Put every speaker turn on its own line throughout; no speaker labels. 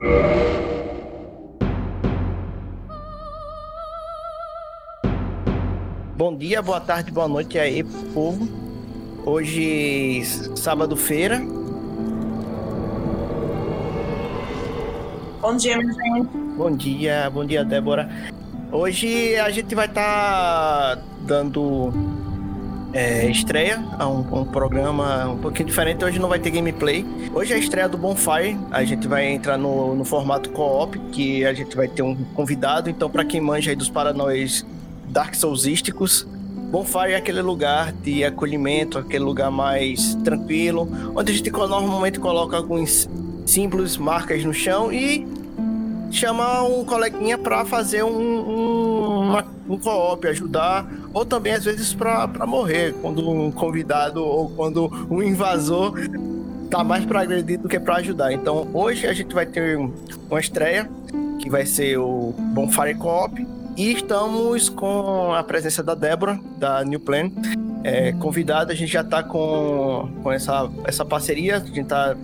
Bom dia, boa tarde, boa noite aí, povo. Hoje, sábado-feira.
Bom dia, minha gente.
Bom dia, bom dia, Débora. Hoje a gente vai estar tá dando é, estreia a um, um, programa um pouquinho diferente. Hoje não vai ter gameplay. Hoje é a estreia do Bonfire. A gente vai entrar no, no formato co-op, que a gente vai ter um convidado. Então, para quem manja aí dos paranoias Dark Soulsísticos. Bonfire é aquele lugar de acolhimento, aquele lugar mais tranquilo, onde a gente normalmente coloca alguns símbolos, marcas no chão e chama um coleguinha para fazer um, um, um co-op, ajudar, ou também às vezes para morrer, quando um convidado ou quando um invasor tá mais para agredir do que para ajudar. Então hoje a gente vai ter uma estreia que vai ser o Bonfire Co-op e estamos com a presença da Débora, da New Plan, é, convidada. A gente já está com, com essa, essa parceria, a gente está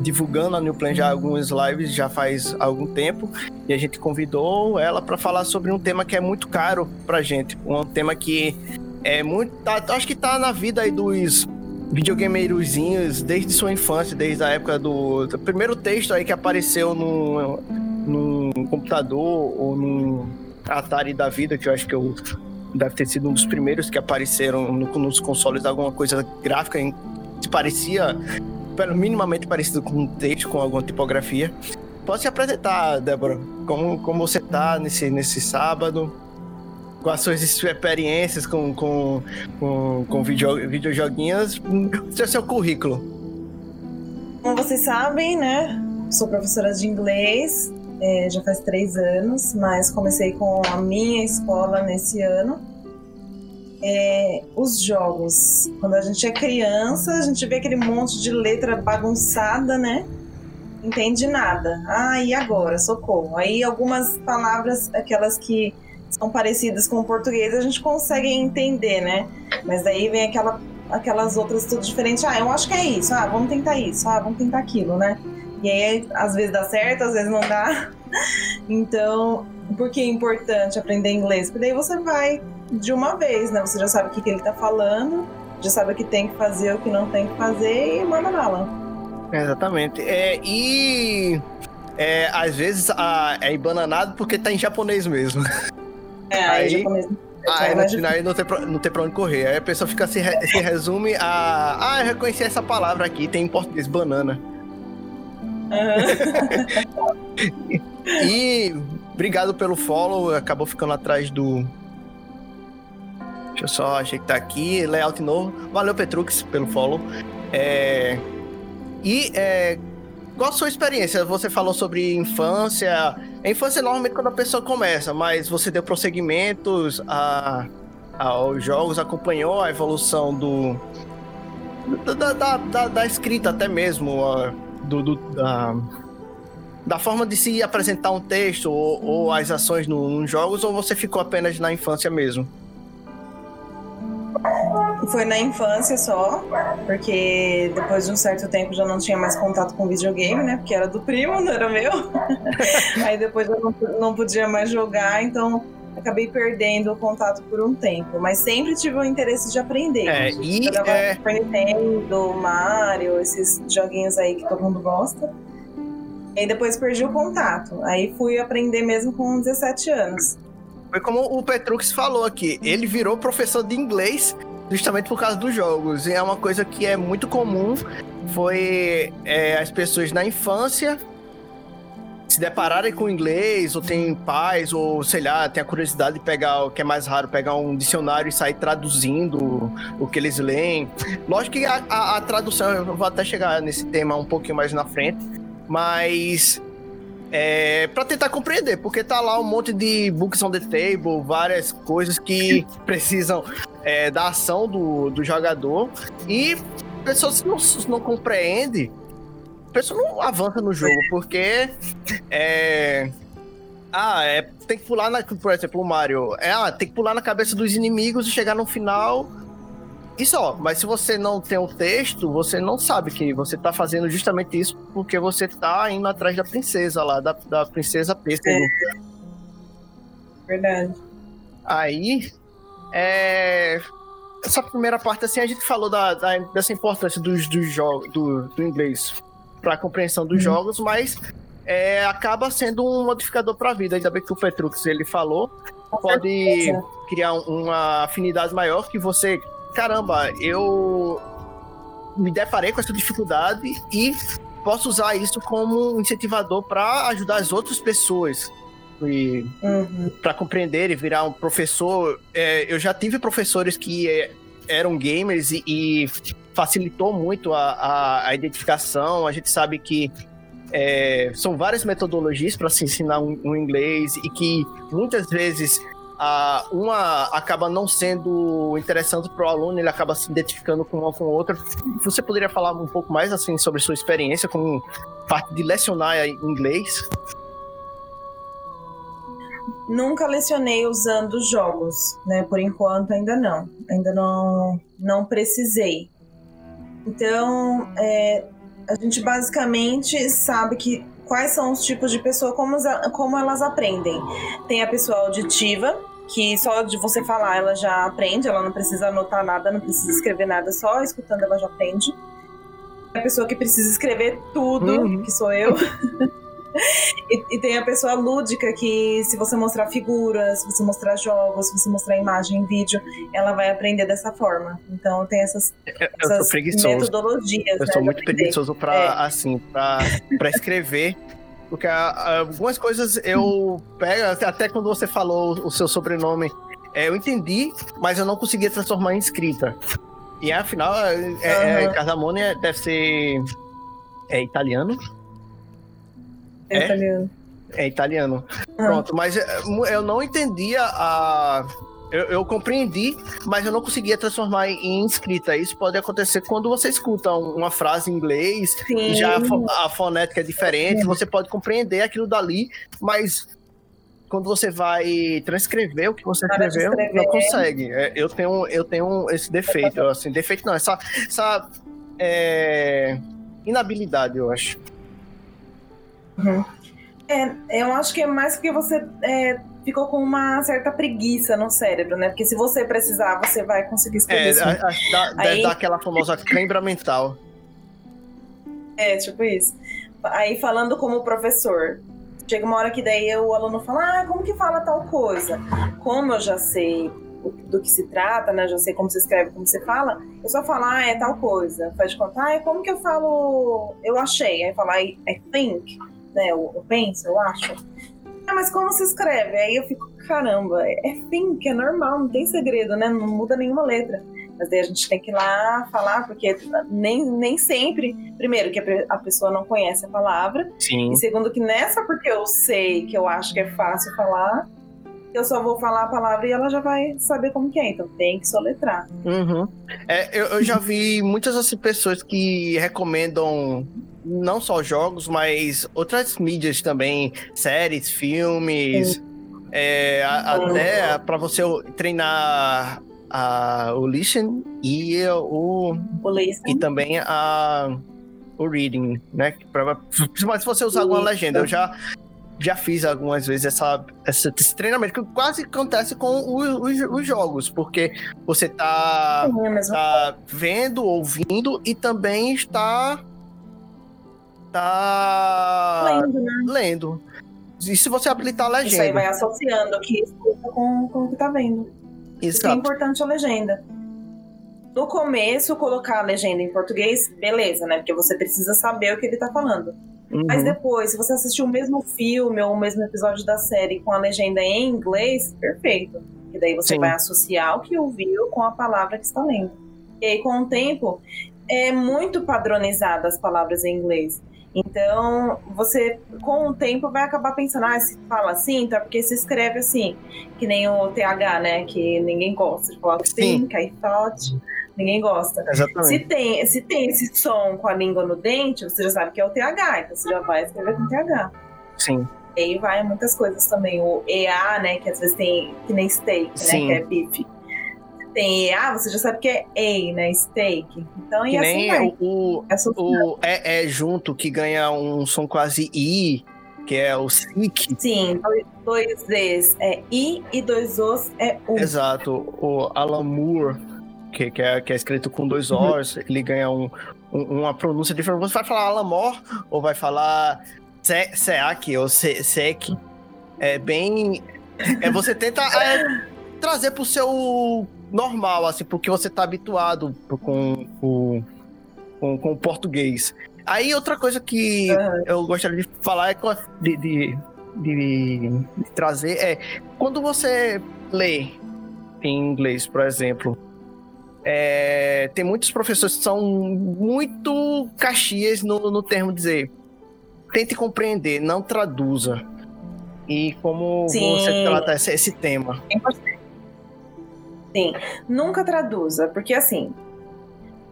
divulgando a New Plan já algumas lives já faz algum tempo e a gente convidou ela para falar sobre um tema que é muito caro para gente, um tema que é muito, tá, acho que tá na vida aí dos videogameirozinhos desde sua infância, desde a época do, do primeiro texto aí que apareceu no, num computador ou num Atari da vida, que eu acho que eu deve ter sido um dos primeiros que apareceram no, nos consoles alguma coisa gráfica que parecia, minimamente parecido com um texto, com alguma tipografia. Pode se apresentar, Débora? Como, como você tá nesse, nesse sábado? Quais suas experiências com, com, com, com video, videojoguinhos? Seu, seu currículo.
Como vocês sabem, né? Sou professora de inglês é, já faz três anos, mas comecei com a minha escola nesse ano. É, os jogos. Quando a gente é criança, a gente vê aquele monte de letra bagunçada, né? Entende nada. Ah, e agora? Socorro. Aí algumas palavras, aquelas que são parecidas com o português, a gente consegue entender, né? Mas daí vem aquela, aquelas outras tudo diferente. Ah, eu acho que é isso. Ah, vamos tentar isso. Ah, vamos tentar aquilo, né? E aí, às vezes dá certo, às vezes não dá. Então, por que é importante aprender inglês? Porque daí você vai de uma vez, né? Você já sabe o que, que ele tá falando, já sabe o que tem que fazer, o que não tem que fazer e manda bala.
Exatamente. É, e é, às vezes a, é embananado porque tá em japonês mesmo.
É, aí, aí japonês.
Aí no final não tem, pra, não tem pra onde correr. Aí a pessoa fica se, re, se resume a. Ah, eu reconheci essa palavra aqui, tem em português, banana. Uhum. e obrigado pelo follow, acabou ficando atrás do. Deixa eu só ajeitar tá aqui, layout novo. Valeu, Petrux, pelo follow. É... E é... qual a sua experiência? Você falou sobre infância. A infância é normalmente quando a pessoa começa, mas você deu prosseguimentos a... aos jogos, acompanhou a evolução do. Da, da, da, da escrita até mesmo do, do da, da forma de se apresentar um texto ou, ou as ações nos jogos, ou você ficou apenas na infância mesmo?
Foi na infância só, porque depois de um certo tempo já não tinha mais contato com videogame, né? Porque era do primo, não era meu. Aí depois eu não, não podia mais jogar, então acabei perdendo o contato por um tempo, mas sempre tive o interesse de aprender.
É, e é...
Super Nintendo, Mario, esses joguinhos aí que todo mundo gosta. E depois perdi o contato. Aí fui aprender mesmo com 17 anos.
Foi como o Petrux falou aqui, ele virou professor de inglês justamente por causa dos jogos. E é uma coisa que é muito comum. Foi é, as pessoas na infância se depararem com inglês, ou tem pais, ou sei lá, tem a curiosidade de pegar o que é mais raro, pegar um dicionário e sair traduzindo o que eles leem. Lógico que a, a, a tradução, eu vou até chegar nesse tema um pouquinho mais na frente, mas é, para tentar compreender, porque tá lá um monte de books on the table, várias coisas que precisam é, da ação do, do jogador e pessoas que não, não compreendem a pessoa não avança no jogo, porque é. Ah, é, tem que pular na. Por exemplo, o Mario. É, ah, tem que pular na cabeça dos inimigos e chegar no final isso, ó, mas se você não tem o um texto, você não sabe que você tá fazendo justamente isso porque você tá indo atrás da princesa lá, da, da princesa Pêssego.
É. Verdade.
Aí, é... essa primeira parte, assim, a gente falou da, da dessa importância dos, dos jogos, do, do inglês para a compreensão dos uhum. jogos, mas é, acaba sendo um modificador para a vida. Ainda bem que o Petrux ele falou, pode criar uma afinidade maior que você, caramba, eu me deparei com essa dificuldade e posso usar isso como um incentivador para ajudar as outras pessoas e uhum. para compreender e virar um professor. É, eu já tive professores que é, eram gamers e, e facilitou muito a, a, a, identificação. A gente sabe que é, são várias metodologias para se ensinar um, um, inglês e que muitas vezes uma acaba não sendo interessante para o aluno, ele acaba se identificando com uma com outra. Você poderia falar um pouco mais assim sobre sua experiência com parte de lecionar inglês?
Nunca lecionei usando jogos, né? Por enquanto ainda não. Ainda não, não precisei. Então, é, a gente basicamente sabe que quais são os tipos de pessoa, como, como elas aprendem. Tem a pessoa auditiva, que só de você falar ela já aprende, ela não precisa anotar nada, não precisa escrever nada, só escutando ela já aprende. Tem a pessoa que precisa escrever tudo, uhum. que sou eu. E, e, tem a pessoa lúdica que, se você mostrar figuras, se você mostrar jogos, se você mostrar imagem, vídeo, ela vai aprender dessa forma. Então tem essas,
eu, eu
essas metodologias.
Eu
né,
sou muito preguiçoso para é. assim, para escrever. Porque algumas coisas eu pego, até quando você falou o seu sobrenome, é, eu entendi, mas eu não conseguia transformar em escrita. E afinal, é, uhum. Cardamone deve ser é italiano.
É, é italiano.
É italiano. Ah. Pronto, mas eh, eu não entendia a. Eu, eu, compreendi, mas eu não conseguia transformar em escrita. Isso pode acontecer quando você escuta uma frase em inglês, Sim. já a, fonética é diferente, Sim. você pode compreender aquilo dali, mas quando você vai transcrever o que você Para escreveu, não consegue. É, eu tenho, eu tenho esse defeito, assim, defeito não, essa, essa é, inabilidade, eu acho.
Uhum. É, eu acho que é mais porque você é, ficou com uma certa preguiça no cérebro, né? Porque se você precisar, você vai conseguir escrever.
É, acho que dá, deve dar aquela famosa cãibra mental.
É, tipo isso. Aí falando como professor, chega uma hora que daí o aluno fala, ah, como que fala tal coisa? Como eu já sei do que se trata, né? Já sei como se escreve, como se fala. Eu só falo, ah, é tal coisa. Faz de conta, ah, é como que eu falo, eu achei. Aí falar, I, I think né? Eu, eu penso, eu acho. Ah, mas como se escreve? Aí eu fico, caramba, é think, é normal, não tem segredo, né? Não muda nenhuma letra. Mas daí a gente tem que ir lá falar, porque nem, nem sempre, primeiro, que a pessoa não conhece a palavra,
Sim.
e segundo, que nessa porque eu sei que eu acho que é fácil falar, eu só vou falar a palavra e ela já vai saber como que é, então tem que soletrar.
Uhum. É, eu, eu já vi muitas assim, pessoas que recomendam não só jogos, mas outras mídias também, séries, filmes, é, a, até para você treinar a, o listen e o,
o listen.
e também a o reading, né? Pra, mas se você usar alguma legenda, eu já já fiz algumas vezes essa, essa, esse treinamento que quase acontece com os, os, os jogos, porque você tá, é tá vendo, ouvindo e também está tá
lendo, né?
lendo. E se você habilitar a legenda? Isso
aí vai associando o que escuta com, com o que tá vendo.
Isso
é importante a legenda. No começo, colocar a legenda em português, beleza, né? Porque você precisa saber o que ele tá falando. Uhum. Mas depois, se você assistir o mesmo filme ou o mesmo episódio da série com a legenda em inglês, perfeito. E daí você Sim. vai associar o que ouviu com a palavra que está lendo. E aí, com o tempo, é muito padronizado as palavras em inglês. Então, você, com o tempo, vai acabar pensando, ah, se fala assim, tá? Porque se escreve assim, que nem o TH, né? Que ninguém gosta de falar think, I thought, ninguém gosta.
Exatamente.
Se tem, se tem esse som com a língua no dente, você já sabe que é o TH, então você já vai escrever com TH.
Sim.
E aí vai muitas coisas também. O EA, né? Que às vezes tem, que nem steak, né? Que é bife. tem EA, você já sabe que é A, né? Steak. Então,
que
e assim vai.
o, o, o é, é junto que ganha um som quase I, que é o SIC.
Sim, dois, dois Zs é I e dois Os é U.
Exato. O Alan Moore, que, que, é, que é escrito com dois
Uhum.
Os, ele ganha um, um- uma pronúncia diferente. Você vai falar Alamor ou vai falar Se- Seak ou Se- Sek? É bem. É, você tenta é, trazer pro seu normal, assim, porque você tá habituado com o, com, com o português. Aí outra coisa que
Aham.
eu gostaria de falar é de, de, de- de trazer é quando você lê em inglês, por exemplo, é, tem muitos professores que são muito caxias no, no termo dizer tente compreender, não traduza. E como
Sim.
você trata esse, esse tema?
Sim, nunca traduza, porque assim,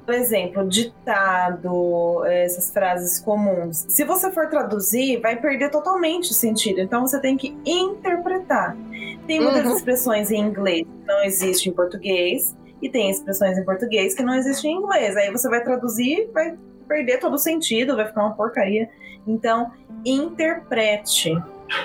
por exemplo, ditado, essas frases comuns, se você for traduzir, vai perder totalmente o sentido. Então você tem que interpretar. Tem muitas
Uhum.
expressões em inglês que não existem em português, e tem expressões em português que não existem em inglês. Aí você vai traduzir, vai perder todo o sentido, vai ficar uma porcaria. Então, interprete,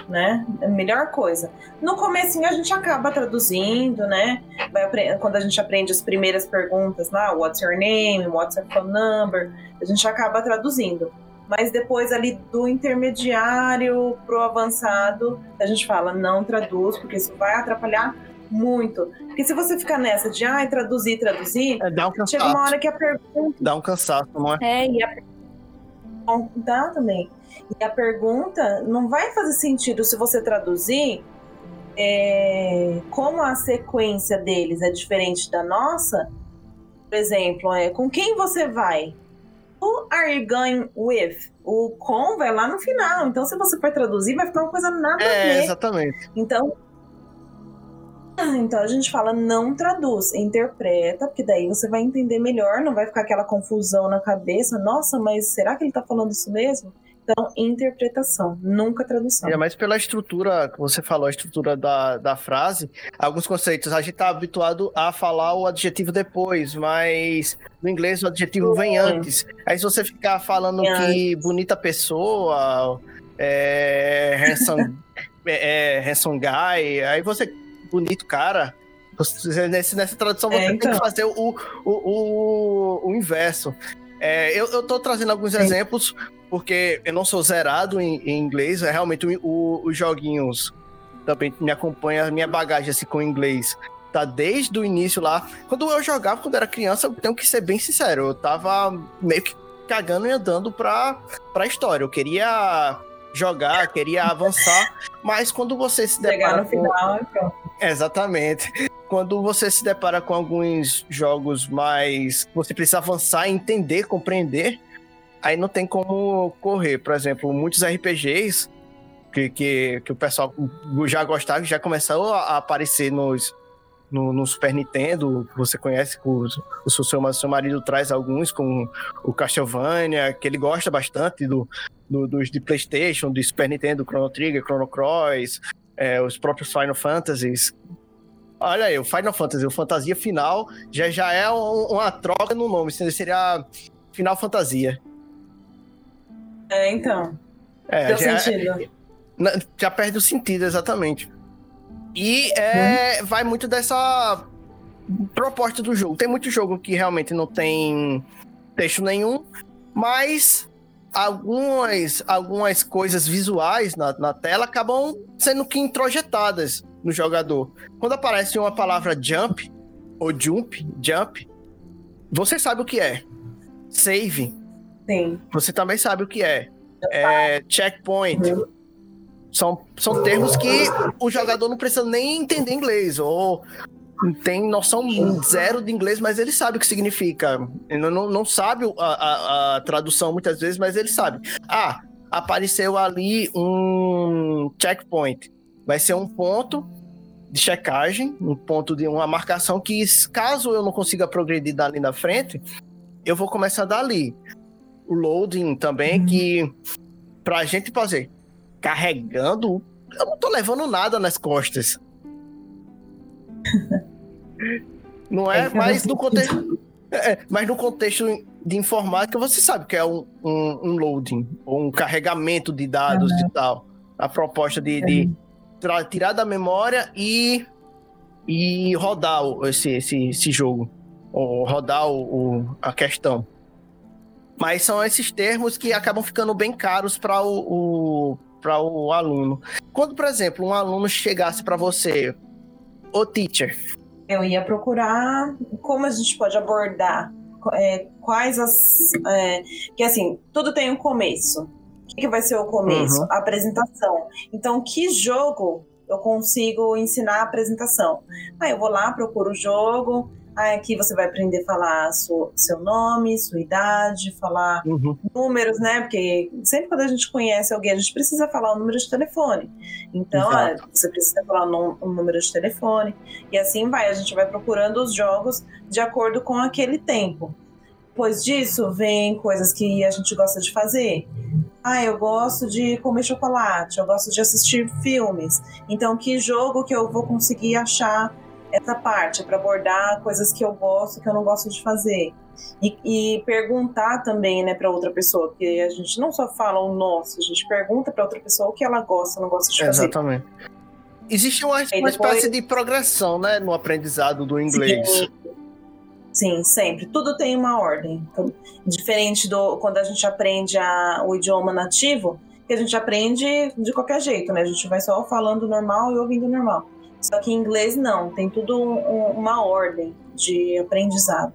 né? É a melhor coisa. No comecinho a gente acaba traduzindo, né? Vai quando a gente aprende as primeiras perguntas lá, what's your name, what's your phone number, a gente acaba traduzindo. Mas depois ali do intermediário pro avançado, a gente fala não traduz, porque isso vai atrapalhar muito. Porque se você ficar nessa de ai, traduzir, traduzir,
É, dá um
chega uma
cansaço.
hora que a pergunta
Dá um cansaço, não é?
é, e a Bom, dá também. E a pergunta não vai fazer sentido se você traduzir é, como a sequência deles é diferente da nossa. Por exemplo, é, com quem você vai? Who are you going with? O com vai lá no final. Então, se você for traduzir, vai ficar uma coisa nada a
É,
ver.
exatamente.
Então, então a gente fala não traduz, interpreta, porque daí você vai entender melhor, não vai ficar aquela confusão na cabeça. Nossa, mas será que ele tá falando isso mesmo? Então, interpretação, nunca tradução.
É, mas pela estrutura que você falou, a estrutura da, da frase, alguns conceitos, a gente tá habituado a falar o adjetivo depois, mas no inglês o adjetivo vem antes. Aí se você ficar falando
Vem
que bonita pessoa, é, handsome, é, é, handsome guy, aí você, bonito cara, nesse, nessa tradução você
É,
tem
então.
que fazer o, o, o, o inverso. É, eu, eu tô trazendo alguns
Sim.
exemplos porque eu não sou zerado em, em inglês, é realmente o- os joguinhos também me acompanham, a minha bagagem assim com inglês tá desde o início lá. Quando eu jogava, quando era criança, eu tenho que ser bem sincero, eu tava meio que cagando e andando pra, pra história. Eu queria jogar, queria avançar, mas quando você se
Chegar
depara
no final e pronto.
Exatamente. Quando você se depara com alguns jogos mais. Você precisa avançar, entender, compreender, aí não tem como correr. Por exemplo, muitos RPGs que, que, que o pessoal já gostava, já começou a aparecer nos. No, no Super Nintendo, você conhece, o, o seu, seu, seu marido traz alguns, com o Castlevania, que ele gosta bastante do, do- dos de PlayStation, do Super Nintendo, Chrono Trigger, Chrono Cross, é, os próprios Final Fantasies. Olha aí, o Final Fantasy, o Fantasia Final, já, já é um- uma troca no nome, seria Final Fantasia.
É, então,
É,
deu
já,
sentido.
na- já perde o sentido, exatamente. E é, vai muito dessa proposta do jogo. Tem muito jogo que realmente não tem texto nenhum, mas algumas, algumas coisas visuais na, na tela acabam sendo que introjetadas no jogador. Quando aparece uma palavra jump, ou jump, jump, você sabe o que é. Save,
Sim.
você também sabe o que é. É, checkpoint. São, são termos que o jogador não precisa nem entender inglês, ou tem noção zero de inglês, mas ele sabe o que significa. Ele não, não sabe a, a- a tradução muitas vezes, mas ele sabe. Ah, apareceu ali um checkpoint. Vai ser um ponto de checagem, um ponto de uma marcação que, caso eu não consiga progredir dali na frente, eu vou começar dali. O loading também, que pra gente fazer carregando, eu não tô levando nada nas costas. Não é, mas no contexto. É, mas no contexto de informática, você sabe que é um, um, um loading, ou um carregamento de dados uhum. e tal. A proposta de, de tirar da memória e, e rodar esse, esse, esse jogo. Ou rodar o, o, a questão. Mas são esses termos que acabam ficando bem caros para o, o para o aluno. Quando, por exemplo, um aluno chegasse para você, o teacher.
Eu ia procurar como a gente pode abordar é, quais as. É, que assim, tudo tem um começo. O que, que vai ser o começo? Uhum. A apresentação. Então, que jogo eu consigo ensinar a apresentação? Aí eu vou lá, procuro o jogo, Aqui você vai aprender a falar sua, seu nome, sua idade, falar uhum. números, né? Porque sempre quando a gente conhece alguém, a gente precisa falar o número de telefone. Então, ah, você precisa falar o um número de telefone. E assim vai, a gente vai procurando os jogos de acordo com aquele tempo. Depois disso, vem coisas que a gente gosta de fazer. Ah, eu gosto de comer chocolate, eu gosto de assistir filmes. Então, que jogo que eu vou conseguir achar essa parte, para abordar coisas que eu gosto, que eu não gosto de fazer. E, e perguntar também, né, para outra pessoa, porque a gente não só fala o nosso, a gente pergunta para outra pessoa o que ela gosta, não gosta de fazer.
Exatamente. Existe uma, uma espécie de progressão, né, no aprendizado do inglês.
Sim. Sim, sempre. Tudo tem uma ordem. Diferente do quando a gente aprende a, o idioma nativo, que a gente aprende de qualquer jeito, né? A gente vai só falando normal e ouvindo normal. Só que em inglês não, tem tudo um, uma ordem de aprendizado.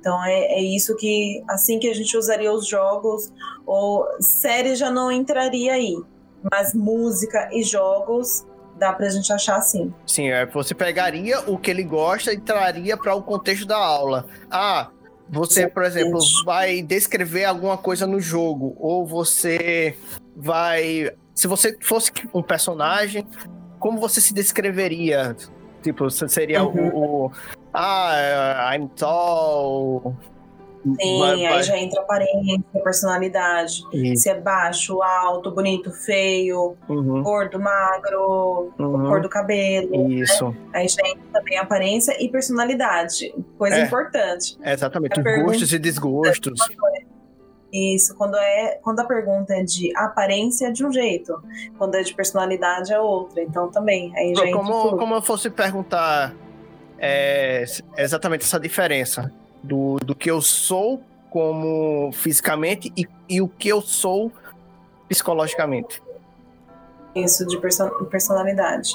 Então é, é, isso que assim que a gente usaria os jogos, ou série já não entraria aí, mas música e jogos dá pra gente achar assim.
Sim, é, você pegaria o que ele gosta e traria para o contexto da aula. Ah, você, por exemplo, vai descrever alguma coisa no jogo, ou você vai. Se você fosse um personagem, como você se descreveria? Tipo, seria uhum. o, o, Ah, I'm tall.
Sim, vai, aí já entra aparência, personalidade. Isso. Se é baixo, alto, bonito, feio, uhum. gordo, magro, uhum. cor do cabelo.
Né? Isso.
Né? Aí já entra também aparência e personalidade. Coisa
é,
importante.
É exatamente, Os gostos e desgostos.
Isso, quando, é, quando a pergunta é de aparência é de um jeito, quando é de personalidade é outra. Então também. Aí já
como, como eu fosse perguntar é, exatamente essa diferença do, do que eu sou como fisicamente e, e o que eu sou psicologicamente.
Isso, de person personalidade.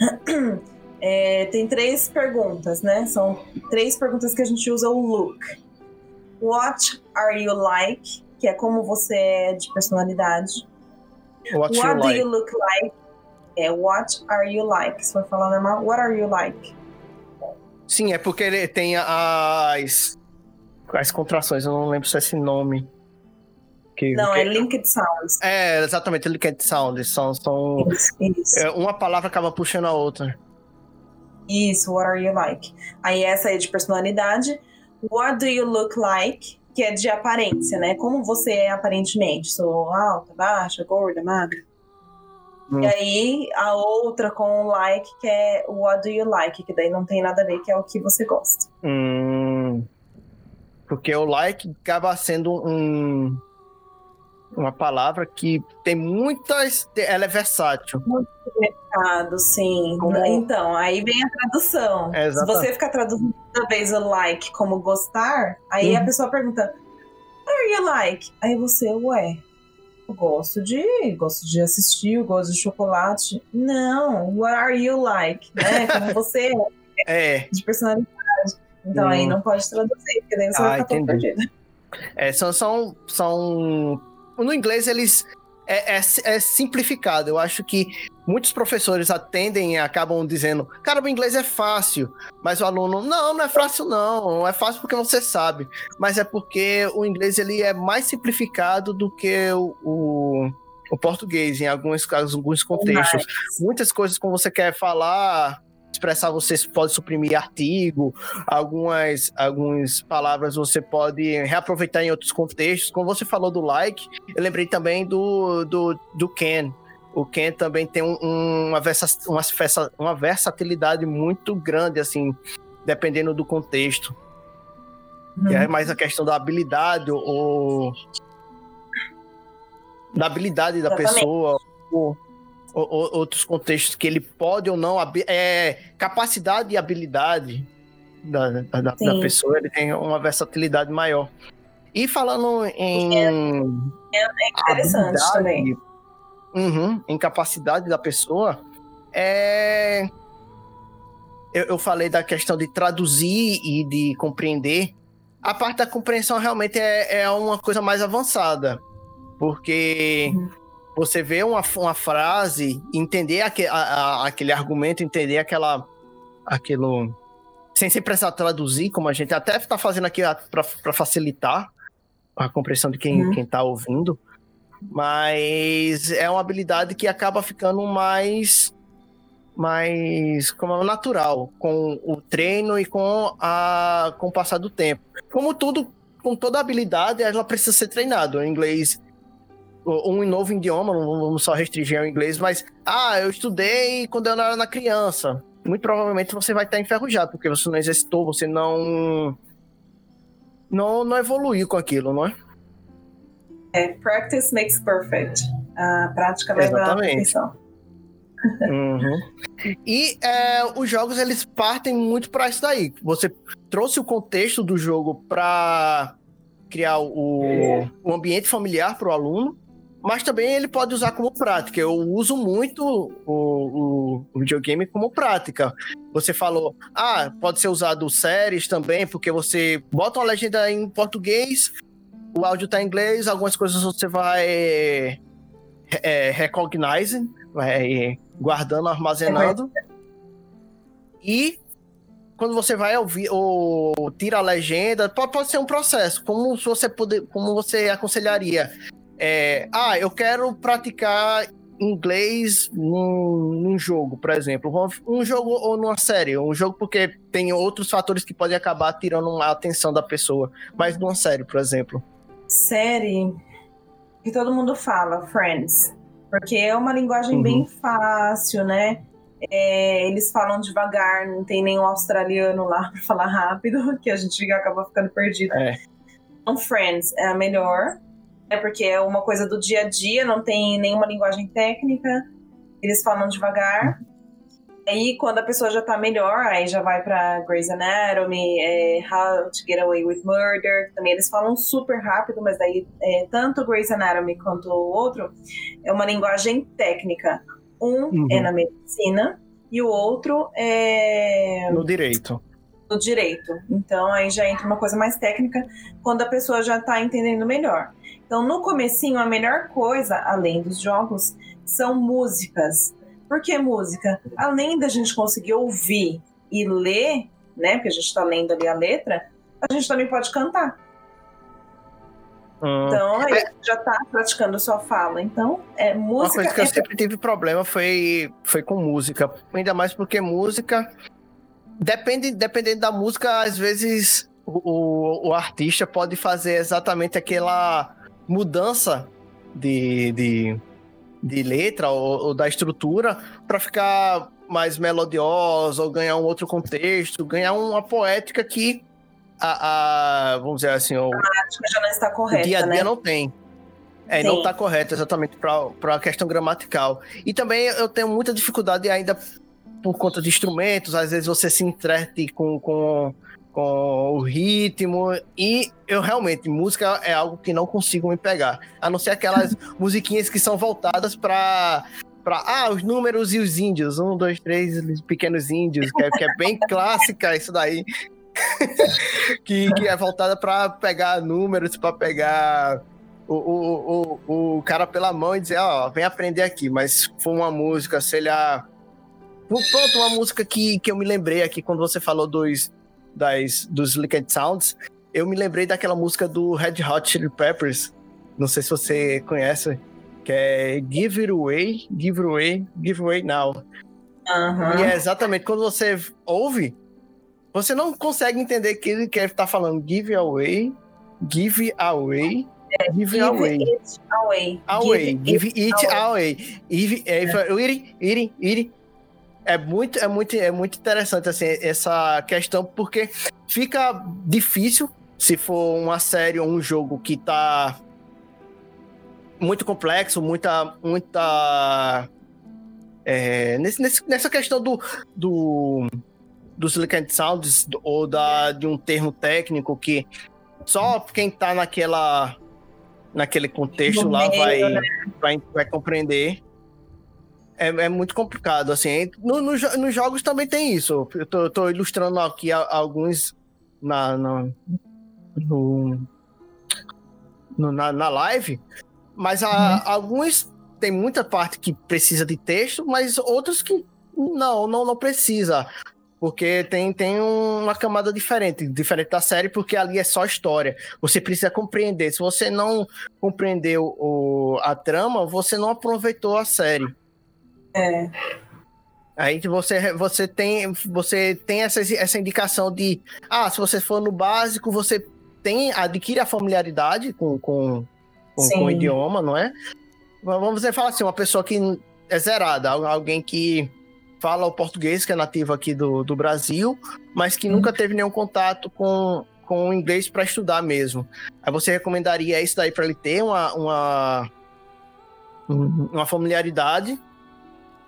É, tem três perguntas, né? São três perguntas que a gente usa o look. What are you like? Que é como você é de personalidade.
What,
what
do
like? you look like? É what are you like? Se for falar normal, what are you like?
Sim, é porque ele tem as as contrações, eu não lembro se é esse nome.
Que, não, que... é linked sounds.
É, exatamente, linked sounds. São, são... Isso, isso. É, uma palavra acaba puxando a outra.
Isso, what are you like? Aí essa é de personalidade. What do you look like? Que é de aparência, né? Como você é aparentemente? Sou alta, baixa, gorda, magra. Hum. E aí a outra com like, que é what do you like? Que daí não tem nada a ver, que é o que você gosta.
Hum. Porque o like acaba sendo um uma palavra que tem muitas. Ela é versátil.
Muito mercado, sim. Como... Então, aí vem a tradução. É, Se você ficar traduzindo toda vez o like como gostar, aí uhum. a pessoa pergunta: What are you like? Aí você, ué, eu gosto de. Gosto de assistir, eu gosto de chocolate. Não, what are you like? Né? Como você
é.
é. De personalidade. Então hum. aí não pode traduzir, porque daí você ah, vai ficar todo perdido.
É, são, são, são no inglês eles é, é, é, simplificado. Eu acho que muitos professores atendem e acabam dizendo: cara, o inglês é fácil. Mas o aluno, não, não é fácil, não. Não é fácil porque você sabe. Mas é porque o inglês ele é mais simplificado do que o, o, o português, em alguns casos, alguns contextos. Muitas coisas, como você quer falar expressar você pode suprimir artigo, algumas, algumas palavras você pode reaproveitar em outros contextos. Como você falou do like, eu lembrei também do, do, do Ken. O Ken também tem um, uma, versa, uma, uma versatilidade muito grande, assim, dependendo do contexto. Uhum. é mais a questão da habilidade ou da habilidade da Exatamente. pessoa ou, outros contextos que ele pode ou não é capacidade e habilidade da, da, da, pessoa ele tem uma versatilidade maior e falando em
é, é interessante também
uhum, em capacidade da pessoa é eu, eu falei da questão de traduzir e de compreender a parte da compreensão realmente é, é uma coisa mais avançada. Porque uhum. Você vê uma, uma frase, entender aquele, a, a, aquele argumento, entender aquela. aquilo. Sem, sem precisar traduzir, como a gente até está fazendo aqui para facilitar a compreensão de quem uhum. está ouvindo. Mas é uma habilidade que acaba ficando mais mais como é natural com o treino e com a com o passar do tempo. Como tudo, com toda habilidade, ela precisa ser treinada. O inglês um novo idioma, não vamos só restringir ao inglês, mas ah, eu estudei quando eu era na criança. Muito provavelmente você vai estar enferrujado, porque você não exercitou, você não não, não evoluiu com aquilo, não é?
É, practice makes perfect. A prática leva à perfeição.
Uhum. E é, os jogos eles partem muito para isso daí. Você trouxe o contexto do jogo para criar o, o ambiente familiar para o aluno, mas também ele pode usar como prática. Eu uso muito o, o, o, videogame como prática. Você falou, ah, pode ser usado séries também, porque você bota uma legenda em português, o áudio está em inglês, algumas coisas você vai é, recognizing, vai guardando, armazenando. E quando você vai ouvir ou tira a legenda, pode, pode ser um processo. Como você poder, como você aconselharia? É, ah, eu quero praticar inglês num, num, jogo, por exemplo. Um jogo ou numa série. Um jogo porque tem outros fatores que podem acabar tirando a atenção da pessoa. Mas numa série, por exemplo.
Série que todo mundo fala, Friends. Porque é uma linguagem uhum. bem fácil, né? É, eles falam devagar, não tem nenhum australiano lá para falar rápido, que a gente acaba ficando perdido. É. Então, Friends é a melhor, é porque é uma coisa do dia a dia, não tem nenhuma linguagem técnica, eles falam devagar. Aí, quando a pessoa já tá melhor, aí já vai pra Grey's Anatomy, é, How to Get Away with Murder. Também eles falam super rápido, mas daí é, tanto Grey's Anatomy quanto o outro é uma linguagem técnica. Um uhum. é na medicina e o outro é.
No direito.
No direito. Então aí já entra uma coisa mais técnica quando a pessoa já tá entendendo melhor. Então, no comecinho, a melhor coisa, além dos jogos, são músicas por que música? Além da gente conseguir ouvir e ler, né? Porque a gente está lendo ali a letra, a gente também pode cantar. Hum. Então, aí é, já está praticando sua fala. Então, é música.
Uma coisa que
é...
eu sempre tive problema foi, foi com música. Ainda mais porque música. Depende, dependendo da música, às vezes o, o, o artista pode fazer exatamente aquela mudança de, de, de letra ou, ou da estrutura para ficar mais melodiosa ou ganhar um outro contexto, ganhar uma poética que a, a vamos dizer assim, o, a
já não está correta,
o dia a dia
né?
não tem. É, Sim. não está correto exatamente para a questão gramatical. E também eu tenho muita dificuldade ainda por conta de instrumentos, às vezes você se entrete com, com com o ritmo. E eu realmente, música é algo que não consigo me pegar. A não ser aquelas musiquinhas que são voltadas para para ah, os números e os índios. Um, dois, três, pequenos índios, que é, que é bem clássica isso daí. que, que é voltada para pegar números, para pegar o, o, o, o cara pela mão e dizer, ó, oh, vem aprender aqui. Mas foi uma música, sei lá. Pronto, uma música que, que eu me lembrei aqui quando você falou dos, das, dos Liquid Sounds, eu me lembrei daquela música do Red Hot Chili Peppers. Não sei se você conhece, que é Give It Away, Give It Away, Give It Away Now.
Uhum.
E é exatamente quando você ouve, você não consegue entender que ele quer estar falando Give Away, Give Away,
é, give, give away. it away.
Away. Give, give it, away. away. Give, é, é. It, it, it, é muito, é muito, é muito interessante assim essa questão porque fica difícil se for uma série ou um jogo que tá muito complexo, muita, muita é, nesse, nessa questão do, do dos Silicon Sounds ou da, de um termo técnico que só quem tá naquela naquele contexto lá vai, né? vai, vai compreender. É, é, muito complicado, assim. No, no, nos jogos também tem isso. Eu tô, eu tô ilustrando aqui alguns na, na, no, no, na, na live, mas a, uhum. alguns tem muita parte que precisa de texto, mas outros que não, não, não precisa. Porque tem, tem uma camada diferente, diferente da série, porque ali é só história. Você precisa compreender. Se você não compreendeu o, a trama, você não aproveitou a série.
É.
Aí você, você tem, você tem essa, essa indicação de ah, se você for no básico, você tem, adquire a familiaridade com, com, com, com o idioma, não é? Vamos dizer, fala assim, uma pessoa que é zerada, alguém que fala o português, que é nativo aqui do, do Brasil, mas que nunca teve nenhum contato com, com o inglês para estudar mesmo. Aí você recomendaria isso daí para ele ter uma, uma, uma familiaridade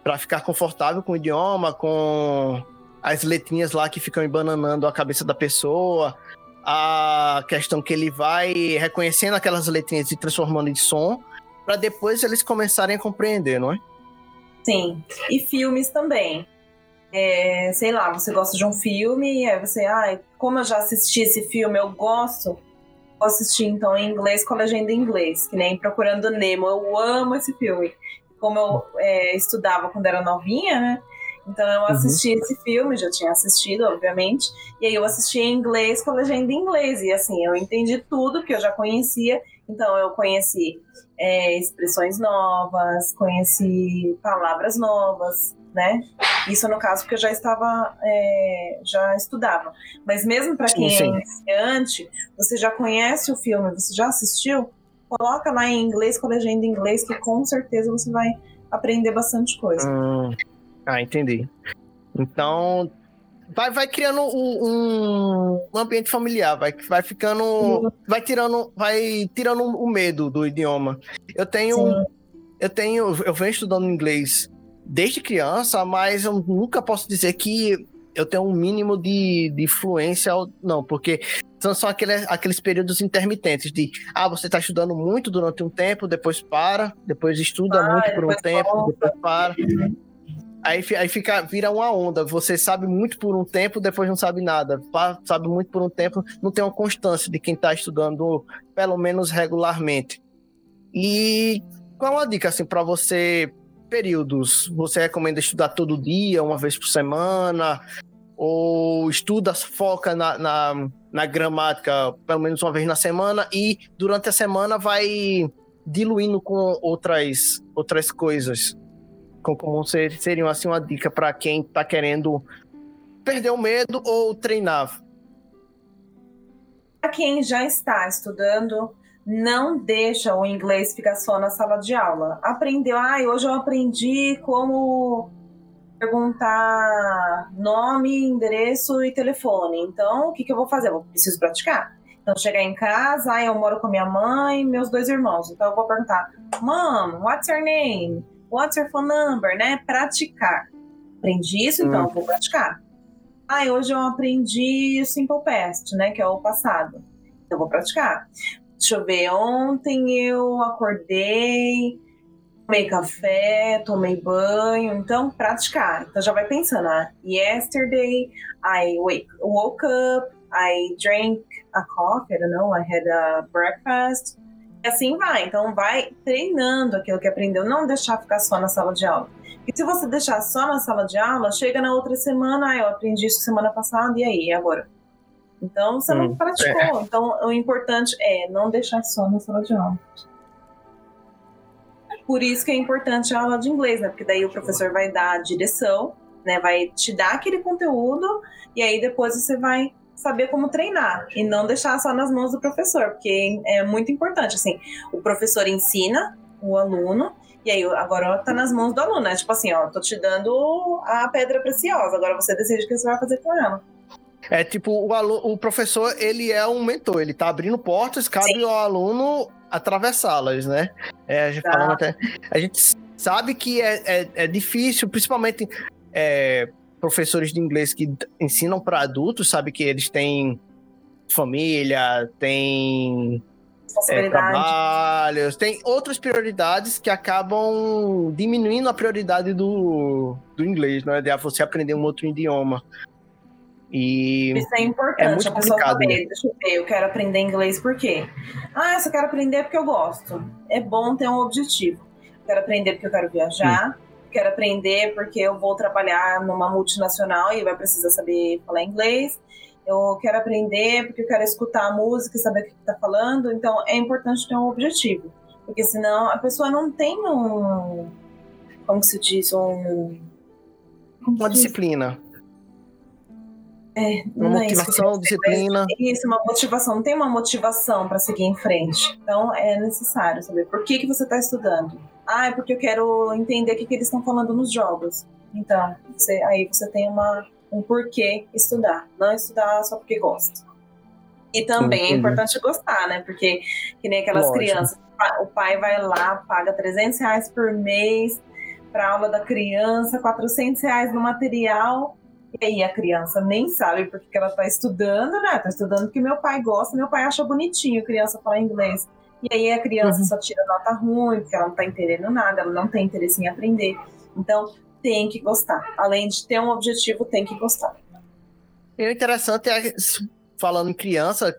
para ficar confortável com o idioma, com as letrinhas lá que ficam embananando a cabeça da pessoa, a questão que ele vai reconhecendo aquelas letrinhas e transformando em som, para depois eles começarem a compreender, não é?
Sim. E filmes também. É, sei lá, você gosta de um filme, aí você, ah, como eu já assisti esse filme, eu gosto, vou assistir então em inglês com a legenda em inglês, que nem Procurando Nemo. Eu amo esse filme. Como eu é, estudava quando era novinha, né? Então eu uhum. assisti uhum. esse filme, já tinha assistido, obviamente, e aí eu assisti em inglês com a legenda em inglês, e assim, eu entendi tudo que eu já conhecia, então eu conheci é, expressões novas, conheci palavras novas, né? Isso no caso porque eu já estava, é, já estudava. Mas mesmo para quem sim, sim. é iniciante, você já conhece o filme, você já assistiu, coloca lá em inglês com legenda em inglês que com certeza você vai aprender bastante coisa.
Hum, ah, entendi. Então vai, vai criando um, um, ambiente familiar, vai, vai ficando. Vai tirando, vai tirando o medo do idioma. Eu tenho. Sim. Eu tenho. Eu venho estudando inglês desde criança, mas eu nunca posso dizer que eu tenho um mínimo de, de fluência, não, porque são só aqueles, aqueles períodos intermitentes de ah, você está estudando muito durante um tempo, depois para, depois estuda ah, muito por um tempo, volta. depois para. Aí, aí fica, vira uma onda. Você sabe muito por um tempo, depois não sabe nada. Sabe muito por um tempo, não tem uma constância de quem está estudando, pelo menos regularmente. E qual é uma dica assim para você? Períodos. Você recomenda estudar todo dia, uma vez por semana? Ou estuda, foca na, na, na gramática pelo menos uma vez na semana e durante a semana vai diluindo com outras, outras coisas? como seria assim uma dica para quem está querendo perder o medo ou treinar?
Para quem já está estudando, não deixa o inglês ficar só na sala de aula. Aprendeu, ah, hoje eu aprendi como perguntar nome, endereço e telefone. Então, o que, que eu vou fazer? Eu preciso praticar. Então, chegar em casa, ah, eu moro com minha mãe e meus dois irmãos. Então, eu vou perguntar, Mom, what's your name? What's your phone number, né? Praticar. Aprendi isso, então hum. vou praticar. Ah, hoje eu aprendi o Simple Past, né? Que é o passado. Então vou praticar. Deixa eu ver. Ontem eu acordei, tomei café, tomei banho. Então, praticar. Então já vai pensando. Ah, yesterday I wake, woke up, I drank a coffee, I don't know, I had a breakfast. E assim vai. Então, vai treinando aquilo que aprendeu. Não deixar ficar só na sala de aula. E se você deixar só na sala de aula, chega na outra semana, ah, eu aprendi isso semana passada, e aí, agora? Então, você hum, não praticou. É. Então, o importante é não deixar só na sala de aula. Por isso que é importante a aula de inglês, né? Porque daí o professor vai dar a direção, né? Vai te dar aquele conteúdo, e aí depois você vai saber como treinar e não deixar só nas mãos do professor, porque é muito importante. Assim, o professor ensina o aluno E aí, agora tá nas mãos do aluno, né? Tipo assim, ó, tô te dando a pedra preciosa, agora você decide o que você vai fazer com ela.
É tipo, o, aluno, o professor, ele é um mentor, ele tá abrindo portas, cabe Sim. ao aluno atravessá-las, né? É, a, gente tá. até, a gente sabe que é, é, é difícil, principalmente é, professores de inglês que ensinam para adultos, sabe que eles têm família, têm é, trabalhos, tem outras prioridades que acabam diminuindo a prioridade do, do inglês, né? De você aprender um outro idioma. E
Isso é importante, é muito a pessoa saber, né? deixa eu ver, eu quero aprender inglês por quê? Ah, eu só quero aprender porque eu gosto. É bom ter um objetivo. Eu quero aprender porque eu quero viajar, hum. quero aprender porque eu vou trabalhar numa multinacional e vai precisar saber falar inglês. Eu quero aprender porque eu quero escutar a música e saber o que está falando. Então, é importante ter um objetivo. Porque senão a pessoa não tem um... Como se diz? Um...
Uma disciplina.
É,
uma é motivação, isso disciplina.
Isso, uma motivação. Não tem uma motivação para seguir em frente. Então é necessário saber por que, que você está estudando. Ah, é porque eu quero entender o que, que eles estão falando nos jogos. Então, você, aí você tem uma, um porquê estudar. Não estudar só porque gosta. E também Entendi. é importante gostar, né? Porque, que nem aquelas Lógico. crianças, o pai vai lá, paga 300 reais por mês para aula da criança, 400 reais no material e aí a criança nem sabe porque que ela está estudando, né? Está estudando porque meu pai gosta, meu pai acha bonitinho a criança falar inglês. E aí a criança uhum. só tira nota ruim, porque ela não está entendendo nada, ela não tem interesse em aprender. Então, tem que gostar. Além de ter um objetivo, tem que gostar.
E o interessante é, falando em criança,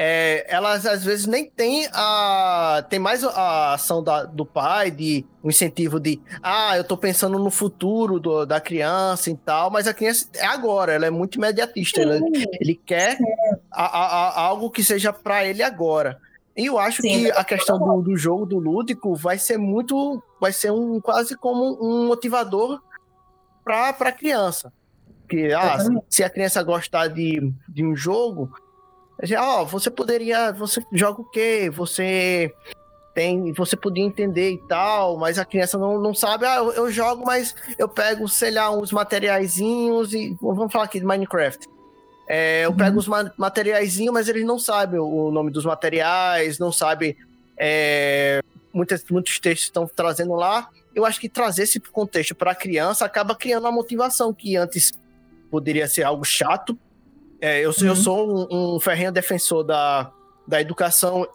é, elas às vezes nem têm a. Tem mais a ação da, do pai, de um incentivo de ah, eu tô pensando no futuro do, da criança e tal, mas a criança é agora, ela é muito imediatista. Ela, ele quer a, a, a algo que seja para ele agora. E eu acho Sim, que a questão do, do, jogo, do lúdico, vai ser muito. Vai ser um quase como um motivador para a criança. Porque ah, se a criança gostar de, de um jogo, Ó, oh, você poderia. Você joga o quê? Você tem. Você podia entender e tal, mas a criança não, não sabe. Ah, eu, eu jogo, mas eu pego, sei lá, uns materiaizinhos e. Vamos falar aqui de Minecraft. É, eu uhum. pego os ma materiaizinhos, mas eles não sabem o nome dos materiais, não sabem. É, muitos, muitos textos estão trazendo lá. Eu acho que trazer esse contexto para a criança acaba criando uma motivação que antes poderia ser algo chato, é, eu, uhum. eu sou um, um ferrenho defensor da, da educação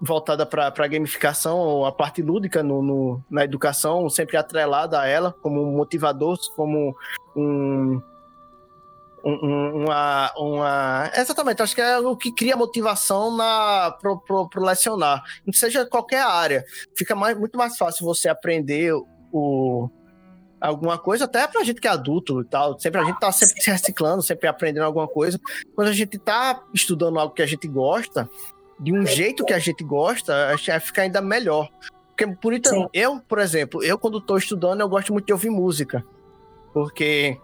voltada para a gamificação, a parte lúdica no, no, na educação, sempre atrelada a ela, como motivador, como um, um, uma, uma. Exatamente, acho que é o que cria motivação na, pro, pro, pro lecionar. Seja qualquer área. Fica mais, muito mais fácil você aprender o, alguma coisa, até pra gente que é adulto e tal. Sempre a gente tá sempre se reciclando, sempre aprendendo alguma coisa. Quando a gente tá estudando algo que a gente gosta, de um jeito que a gente gosta, acho que vai ficar ainda melhor. Porque por isso, eu, por exemplo, eu quando tô estudando, eu gosto muito de ouvir música. Porque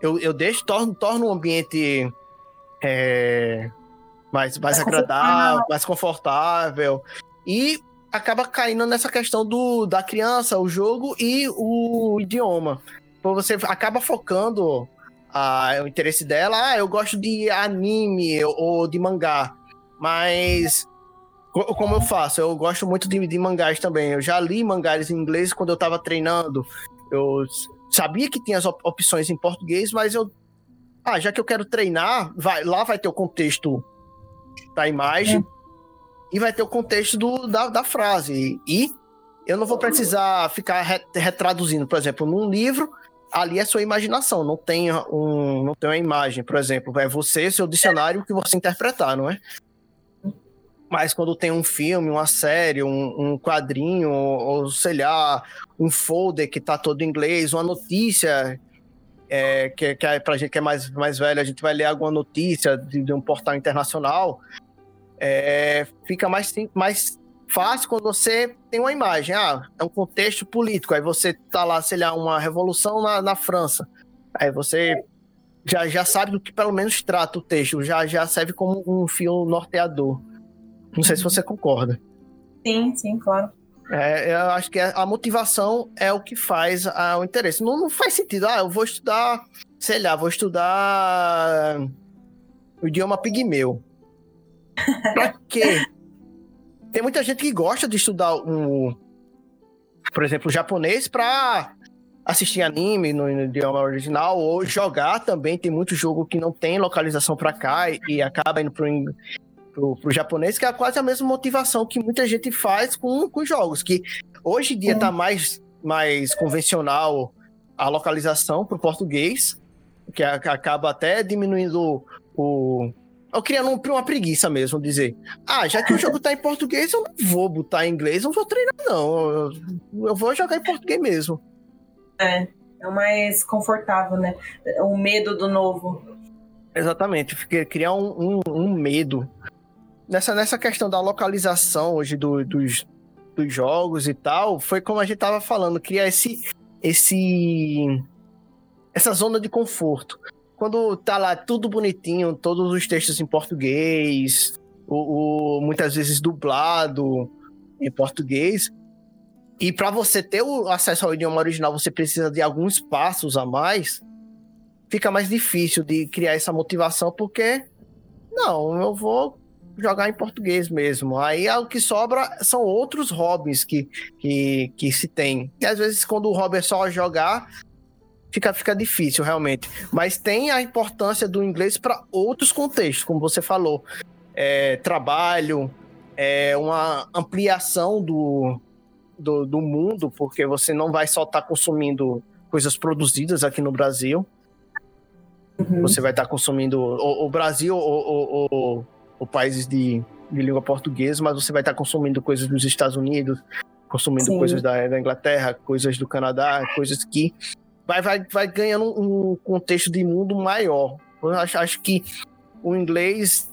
eu, eu deixo, torno, torno o ambiente é, mais, mais agradável, mais confortável. E acaba caindo nessa questão do, da criança, o jogo e o idioma. Então você acaba focando a, o interesse dela. Ah, eu gosto de anime ou de mangá. Mas como eu faço? Eu gosto muito de, de mangás também. Eu já li mangás em inglês quando eu estava treinando. Eu sabia que tinha as op opções em português, mas eu. Ah, já que eu quero treinar, vai, lá vai ter o contexto da imagem. É e vai ter o contexto do, da, da frase. E eu não vou precisar ficar retraduzindo, por exemplo, num livro, ali é sua imaginação, não tem, um, não tem uma imagem, por exemplo, é você, seu dicionário, que você interpretar, não é? Mas quando tem um filme, uma série, um, um quadrinho, ou, ou, sei lá, um folder que tá todo em inglês, uma notícia, é, que, que é pra gente que é mais, mais velho, a gente vai ler alguma notícia de, de um portal internacional, é, fica mais, mais fácil quando você tem uma imagem. Ah, é um contexto político. Aí você tá lá, sei lá, uma revolução na, na França. Aí você já, já sabe do que pelo menos trata o texto. Já, já serve como um fio norteador. Não sei se você concorda.
Sim, sim, claro.
É, eu acho que a motivação é o que faz a, o interesse. Não, não faz sentido. Ah, eu vou estudar, sei lá, vou estudar o idioma pigmeu. Pra quê? Tem muita gente que gosta de estudar um, por exemplo, o japonês para assistir anime no, no, idioma original ou jogar também. Tem muito jogo que não tem localização para cá e, e, acaba indo pro, pro, pro japonês, que é quase a mesma motivação que muita gente faz com, com jogos, que hoje em dia está mais, mais convencional a localização para o português, que acaba até diminuindo o, eu criando uma preguiça mesmo, dizer, ah, já que o jogo tá em português, eu não vou botar em inglês, não vou treinar, não. Eu, eu vou jogar em português mesmo.
É, é o mais confortável, né? O medo do novo.
Exatamente, criar um, um, um medo. Nessa, nessa questão da localização hoje do, dos, dos jogos e tal, foi como a gente tava falando, criar esse, esse essa zona de conforto quando tá lá tudo bonitinho, todos os textos em português, o, o muitas vezes dublado em português, e para você ter o acesso ao idioma original, você precisa de alguns passos a mais, fica mais difícil de criar essa motivação, porque não, eu vou jogar em português mesmo. Aí o que sobra são outros hobbies que, que, que se tem. E às vezes, quando o hobby é só jogar, fica, fica difícil realmente. Mas tem a importância do inglês para outros contextos, como você falou. É, trabalho, é uma ampliação do, do, do, mundo, porque você não vai só estar tá consumindo coisas produzidas aqui no Brasil. Uhum. Você vai estar tá consumindo o, o Brasil ou, ou, ou, países de, de língua portuguesa, mas você vai estar tá consumindo coisas dos Estados Unidos, consumindo Sim. coisas da, da Inglaterra, coisas do Canadá, coisas que vai, vai, vai ganhando um contexto de mundo maior. Eu acho, acho que o inglês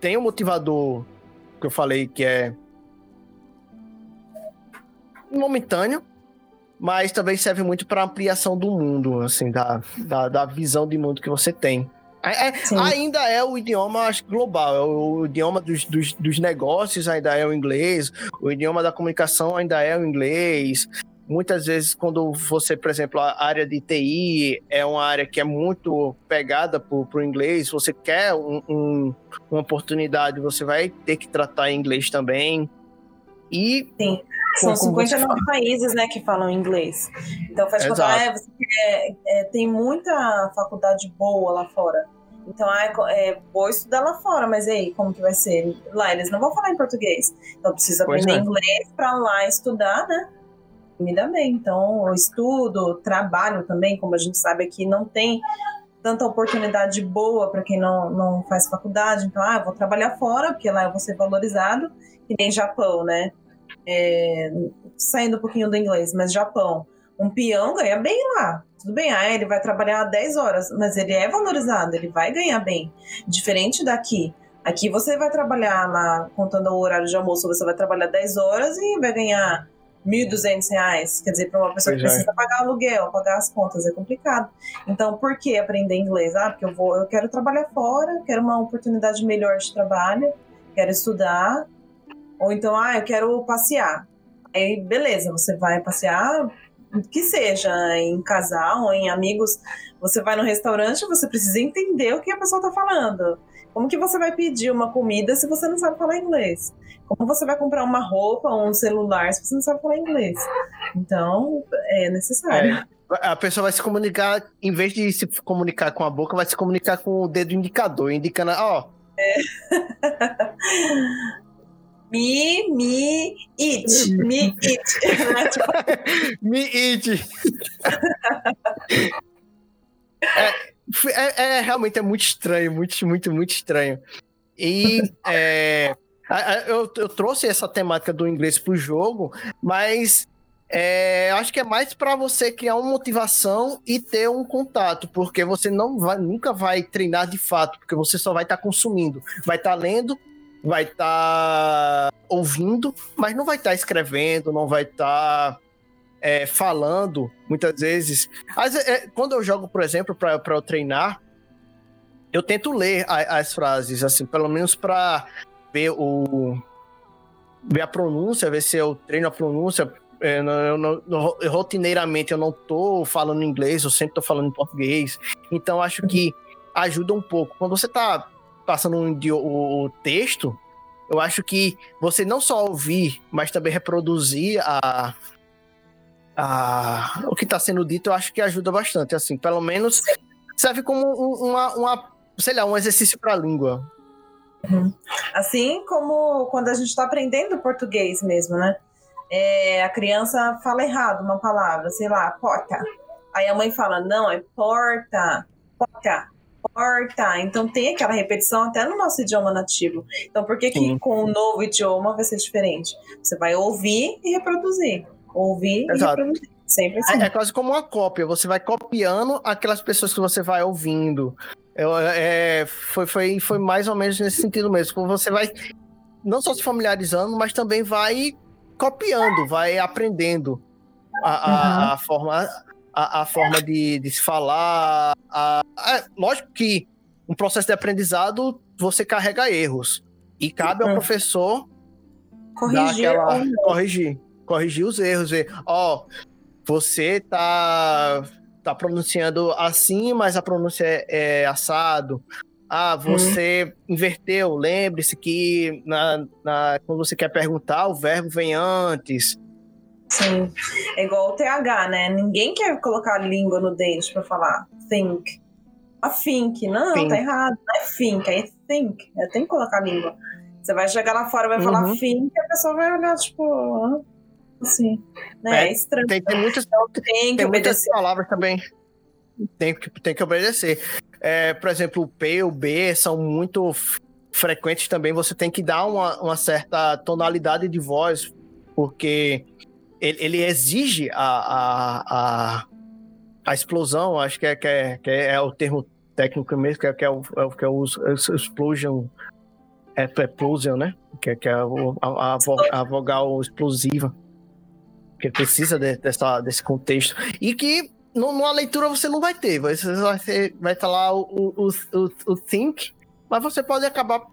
tem um motivador que eu falei que é momentâneo, mas também serve muito para ampliação do mundo, assim, da, da, da, visão de mundo que você tem. É, é ainda é o idioma acho, global, é o, o idioma dos, dos, dos, negócios ainda é o inglês, o idioma da comunicação ainda é o inglês, muitas vezes quando você, por exemplo, a área de TI é uma área que é muito pegada para o inglês, você quer um, um, uma oportunidade, você vai ter que tratar em inglês também. E
Sim. São 59 países né, que falam inglês. Então faz conta, é, você quer, é, tem muita faculdade boa lá fora. Então, ah, é, é, vou estudar lá fora, mas aí, como que vai ser? Lá eles não vão falar em português. Então precisa aprender é. inglês para lá estudar, né? Me dá bem. Então, eu estudo, trabalho também, como a gente sabe aqui, não tem tanta oportunidade boa para quem não, não faz faculdade. Então, ah, vou trabalhar fora, porque lá eu vou ser valorizado, que nem Japão, né? É, saindo um pouquinho do inglês, mas Japão. Um peão ganha bem lá. Tudo bem, ah, ele vai trabalhar 10 horas, mas ele é valorizado, ele vai ganhar bem. Diferente daqui. Aqui você vai trabalhar lá, contando o horário de almoço, você vai trabalhar 10 horas e vai ganhar 1.200 reais. Quer dizer, para uma pessoa pois que é. precisa é. pagar aluguel, pagar as contas, é complicado. Então, por que aprender inglês? Ah, porque eu vou, eu quero trabalhar fora, quero uma oportunidade melhor de trabalho, quero estudar. Ou então, ah, eu quero passear. Aí, beleza, você vai passear, que seja em casal ou em amigos, você vai no restaurante, você precisa entender o que a pessoa está falando. Como que você vai pedir uma comida se você não sabe falar inglês? Como você vai comprar uma roupa ou um celular se você não sabe falar inglês? Então, é necessário. É.
A pessoa vai se comunicar, em vez de se comunicar com a boca, vai se comunicar com o dedo indicador, indicando, ó. É.
Me, me, it. Me, it.
me, it. é, é, é, realmente é muito estranho, muito, muito, muito estranho. E é, eu, eu trouxe essa temática do inglês pro jogo, mas é, acho que é mais para você criar uma motivação e ter um contato, porque você não vai, nunca vai treinar de fato, porque você só vai estar tá consumindo, vai estar tá lendo, vai estar tá ouvindo, mas não vai estar tá escrevendo, não vai estar tá, é, falando muitas vezes. As, é, quando eu jogo, por exemplo, para eu treinar, eu tento ler a, as frases, assim, pelo menos para ver o ver a pronúncia, ver se eu treino a pronúncia. É, eu, eu, rotineiramente eu não tô falando inglês, eu sempre tô falando em português. Então acho que ajuda um pouco. Quando você tá passando um, o, o texto, eu acho que você não só ouvir, mas também reproduzir a, a, o que está sendo dito, eu acho que ajuda bastante. Assim, pelo menos serve como uma, uma sei lá, um exercício para a língua.
Uhum. Assim como quando a gente está aprendendo português mesmo, né? É, a criança fala errado uma palavra, sei lá, porta. Aí a mãe fala, não, é porta, porta, porta. Então tem aquela repetição até no nosso idioma nativo. Então por que, que com o novo idioma vai ser diferente? Você vai ouvir e reproduzir. Ouvir Exato. e. Sempre assim.
É, é, quase como uma cópia. Você vai copiando aquelas pessoas que você vai ouvindo. É, é, foi, foi, foi mais ou menos nesse sentido mesmo. Você vai não só se familiarizando, mas também vai copiando, vai aprendendo a, a, uhum. a forma, a, a, forma de, de se falar. A, é, lógico que um processo de aprendizado você carrega erros. E cabe ao uhum. professor
corrigir, aquela,
corrigir, corrigir os erros. Ver, ó, você tá tá pronunciando assim, mas a pronúncia é, é assado. Ah, você hum. inverteu. Lembre-se que na, na, quando você quer perguntar, o verbo vem antes.
Sim. É igual o TH, né? Ninguém quer colocar a língua no dente para falar think. A think. Não, think. tá errado. Não é think, é think. É, tem que colocar a língua. Você vai chegar lá fora, vai uhum. falar think, a pessoa vai olhar, tipo, Sim. Né? É, é estranho.
Tem, tem muitas, então, tem, tem muitas palavras também. Tem que, tem que obedecer. É, por exemplo, o P e o B são muito frequentes também. Você tem que dar uma, uma certa tonalidade de voz, porque ele, ele exige a, a, a, a, explosão, acho que é, que é, que é o termo técnico mesmo, que é, que é, o, é que é o explosion, é, explosion, né? Que é, que é a, a, a vogal explosiva que precisa de, dessa, desse contexto. E que numa leitura você não vai ter. Você vai, ter, vai estar lá o, o, o, o think, mas você pode acabar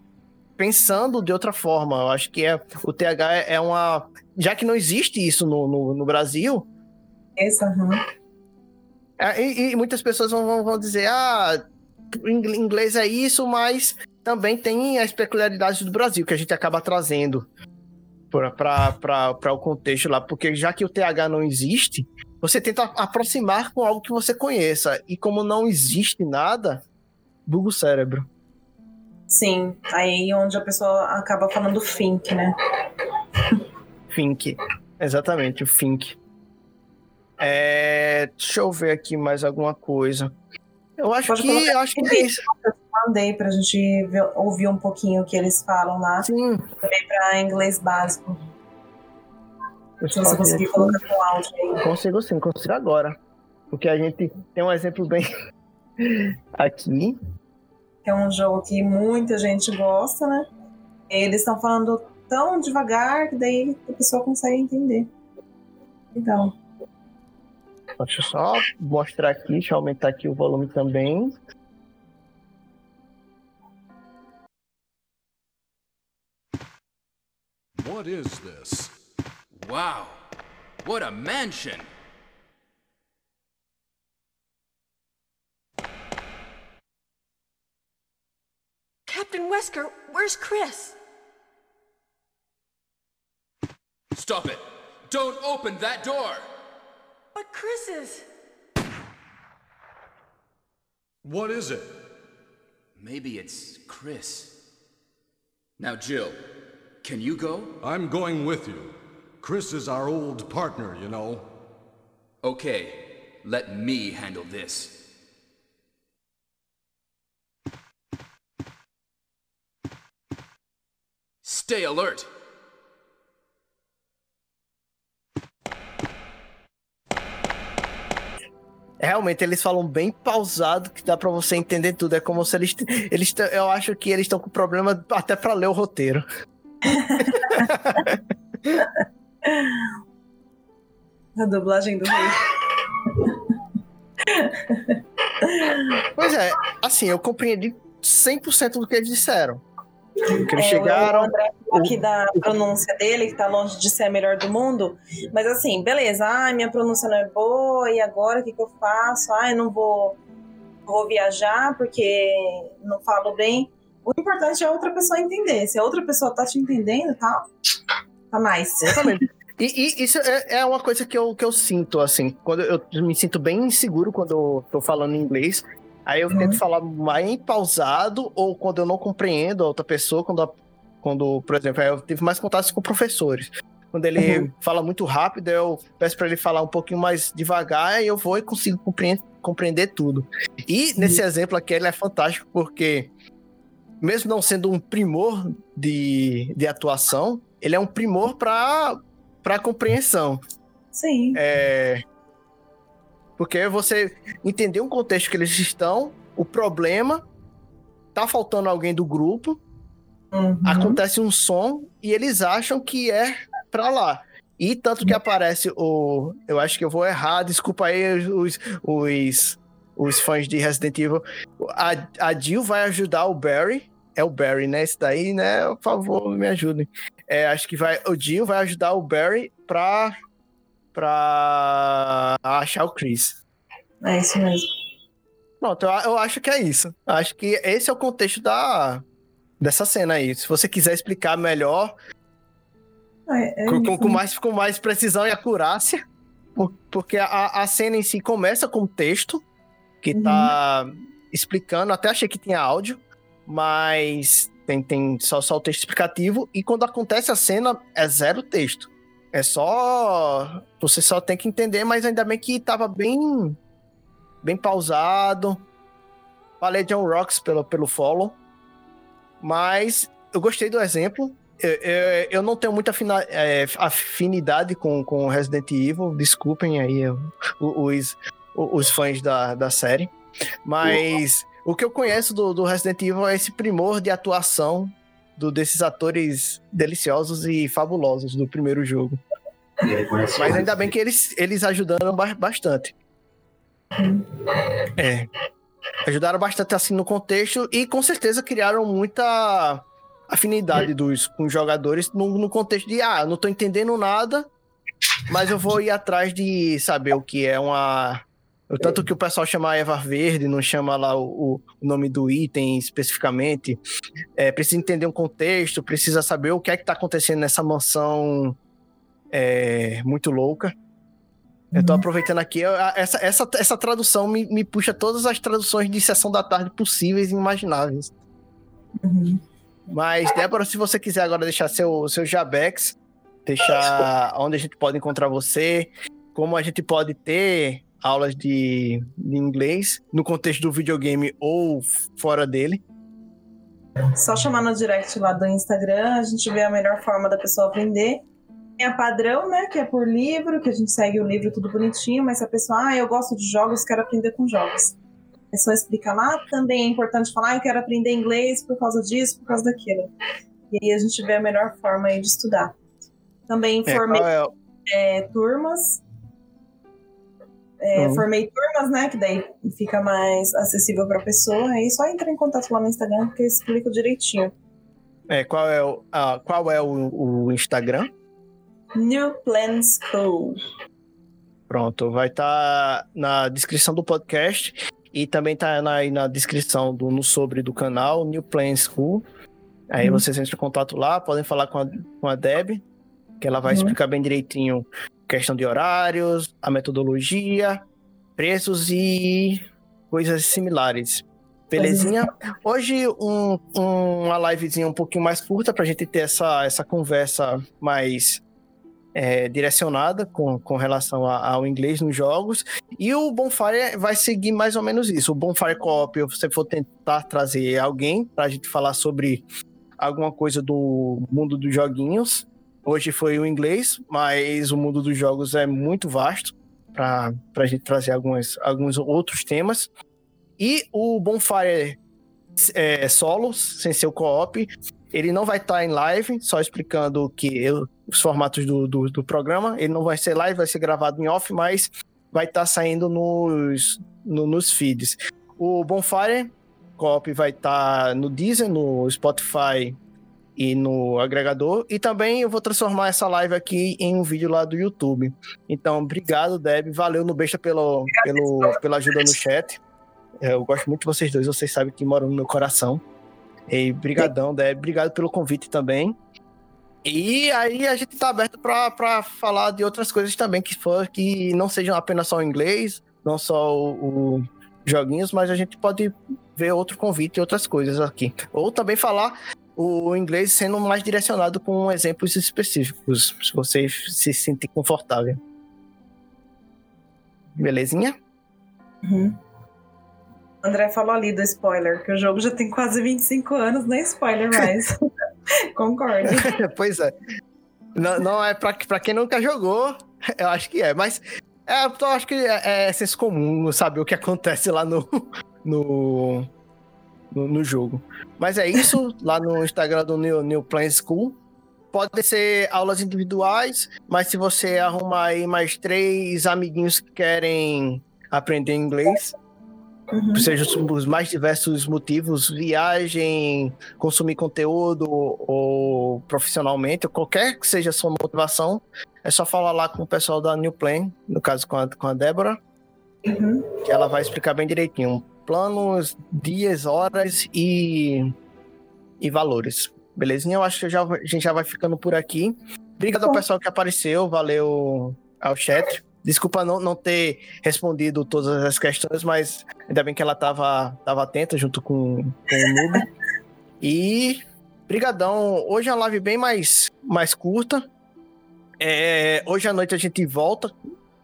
pensando de outra forma. Eu acho que é, o TH é, é uma. Já que não existe isso no, no, no Brasil.
Isso, uhum.
é, e, e, muitas pessoas vão, vão dizer: ah, inglês é isso, mas também tem as peculiaridades do Brasil que a gente acaba trazendo para o contexto lá, porque já que o TH não existe, você tenta aproximar com algo que você conheça. E como não existe nada, buga o cérebro.
Sim, aí onde a pessoa acaba falando think, né?
Think, exatamente, o think. É, deixa eu ver aqui mais alguma coisa. Eu acho Pode que. Eu acho que é isso.
Eu mandei pra gente ver, ouvir um pouquinho o que eles falam lá.
Sim.
Também pra inglês básico. Se você conseguir colocar com áudio aí.
Consigo sim, consigo agora. Porque a gente tem um exemplo bem aqui.
É um jogo que muita gente gosta, né? Eles estão falando tão devagar que daí a pessoa consegue entender. Legal.
Deixa eu só mostrar aqui, deixa eu aumentar aqui o volume também. What is this? Wow, what a mansion!
Captain Wesker, where's Chris? Stop it! Don't open that door! But Chris is. What is it? Maybe it's Chris. Now, Jill, can you go? I'm going with you. Chris is our old partner, you know. Okay, let me handle this. Stay alert!
Realmente, eles falam bem pausado que dá para você entender tudo. É como se eles. eles eu acho que eles estão com problema até para ler o roteiro.
A dublagem do rei.
Pois é, assim, eu compreendi 100% do que eles disseram. Que eles é, chegaram. O André
aqui da pronúncia dele, que tá longe de ser a melhor do mundo. Mas assim, beleza, ai, minha pronúncia não é boa, e agora o que, que eu faço? Ai, não vou, vou viajar porque não falo bem. O importante é a outra pessoa entender. Se a outra pessoa tá te entendendo, tá, tá mais.
Exatamente. E, e, isso é, é, uma coisa que eu, que eu sinto, assim, quando eu me sinto bem inseguro quando eu tô falando inglês. Aí eu uhum. tento falar mais pausado, ou quando eu não compreendo a outra pessoa, quando, a, quando por exemplo, eu tive mais contatos com professores. Quando ele uhum. fala muito rápido, eu peço para ele falar um pouquinho mais devagar e eu vou e consigo compreender, compreender tudo. E nesse exemplo aqui ele é fantástico porque, mesmo não sendo um primor de, de atuação, ele é um primor para para compreensão.
Sim.
É, porque você entender um contexto que eles estão, o problema, tá faltando alguém do grupo, uhum. acontece um som e eles acham que é para lá. E tanto que aparece o. Eu acho que eu vou errar, desculpa aí os, os, os fãs de Resident Evil. A, a Jill vai ajudar o Barry. É o Barry, né? Esse daí, né? Por favor, me ajudem. É, acho que vai, o Jill vai ajudar o Barry pra, pra achar o Chris.
É isso mesmo.
Pronto, eu, eu acho que é isso. Acho que esse é o contexto da, dessa cena aí. Se você quiser explicar melhor, é, é com, com, mais, com mais precisão e acurácia, porque a, a cena em si começa com o texto que uhum. tá explicando, até achei que tinha áudio, mas tem, tem só, só o texto explicativo, e quando acontece a cena, é zero texto. É só. Você só tem que entender, mas ainda bem que tava bem. bem pausado. Falei John Rocks pelo, pelo follow. Mas eu gostei do exemplo. Eu, eu, eu não tenho muita afina, é, afinidade com, com Resident Evil. Desculpem aí os, os fãs da, da série. Mas o que eu conheço do, do Resident Evil é esse primor de atuação do, desses atores deliciosos e fabulosos do primeiro jogo. Mas ainda bem que eles, eles ajudaram bastante. É. Ajudaram bastante assim no contexto e com certeza criaram muita afinidade dos com os jogadores no, no contexto de ah, não tô entendendo nada, mas eu vou ir atrás de saber o que é uma tanto que o pessoal chama Eva Verde, não chama lá o, o nome do item especificamente. É, precisa entender um contexto, precisa saber o que é que está acontecendo nessa mansão é, muito louca. Eu tô uhum. aproveitando aqui, essa, essa, essa tradução me, me puxa todas as traduções de sessão da tarde possíveis e imagináveis. Uhum. Mas, Débora, se você quiser agora deixar seu, seu Jabex, deixar onde a gente pode encontrar você, como a gente pode ter aulas de, de inglês no contexto do videogame ou fora dele.
Só chamar no direct lá do Instagram, a gente vê a melhor forma da pessoa aprender. Tem a padrão, né, que é por livro, que a gente segue o livro tudo bonitinho, mas se a pessoa, ah, eu gosto de jogos, quero aprender com jogos. A pessoa explica lá, também é importante falar, ah, eu quero aprender inglês por causa disso, por causa daquilo. E aí a gente vê a melhor forma aí de estudar. Também informei é, é... É, turmas é, uhum. Formei turmas, né? Que daí fica mais acessível para a pessoa. Aí só entra em contato lá no Instagram que eu explico direitinho.
É, qual é o, qual é o, o, Instagram?
New Plan School.
Pronto, vai estar tá na descrição do podcast e também tá na, na descrição do no sobre do canal New Plan School. Aí uhum. vocês entram em contato lá, podem falar com a, com a Deb, que ela vai uhum. explicar bem direitinho questão de horários, a metodologia, preços e coisas similares. Belezinha? Hoje um, um, uma livezinha um pouquinho mais curta para a gente ter essa, essa conversa mais é, direcionada com, com relação a, ao inglês nos jogos. E o Bonfire vai seguir mais ou menos isso. O Bonfire Co-op, você for tentar trazer alguém para a gente falar sobre alguma coisa do mundo dos joguinhos. Hoje foi o inglês, mas o mundo dos jogos é muito vasto para a gente trazer algumas, alguns outros temas. E o Bonfire é, solo, sem ser o co-op, ele não vai estar tá em live, só explicando que eu, os formatos do, do, do, programa. Ele não vai ser live, vai ser gravado em off, mas vai estar tá saindo nos, no, nos feeds. O Bonfire Coop vai estar tá no Deezer, no Spotify e no agregador. E também eu vou transformar essa live aqui em um vídeo lá do YouTube. Então, obrigado, Deb. Valeu no Besta pelo, pelo, pela ajuda no chat. Eu gosto muito de vocês dois, vocês sabem que moram no meu coração. E brigadão, Deb. Obrigado pelo convite também. E aí a gente tá aberto para falar de outras coisas também que for que não sejam apenas só o inglês, não só o, o joguinhos, mas a gente pode ver outro convite e outras coisas aqui. Ou também falar o inglês sendo mais direcionado com exemplos específicos, se você se sentir confortável. Belezinha?
Uhum. André falou ali do spoiler, que o jogo já tem quase 25 anos, nem spoiler mais. Concordo.
pois é. Não, não é pra, pra quem nunca jogou, eu acho que é, mas é, eu acho que é, é senso comum saber o que acontece lá no, no, no, no jogo. Mas é isso, lá no Instagram do New, New Plan School. Pode ser aulas individuais, mas se você arrumar aí mais três amiguinhos que querem aprender inglês, uhum. seja os mais diversos motivos, viagem, consumir conteúdo ou profissionalmente, qualquer que seja a sua motivação, é só falar lá com o pessoal da New Plan, no caso com a, com a Débora, uhum. que ela vai explicar bem direitinho planos, dias, horas e, e valores. Belezinha? Eu acho que já, a gente já vai ficando por aqui. Obrigado ao pessoal que apareceu, valeu ao chat. Desculpa não, não ter respondido todas as questões, mas ainda bem que ela estava tava atenta junto com, com o Noob. E brigadão. Hoje é uma live bem mais, mais curta. É, hoje à noite a gente volta.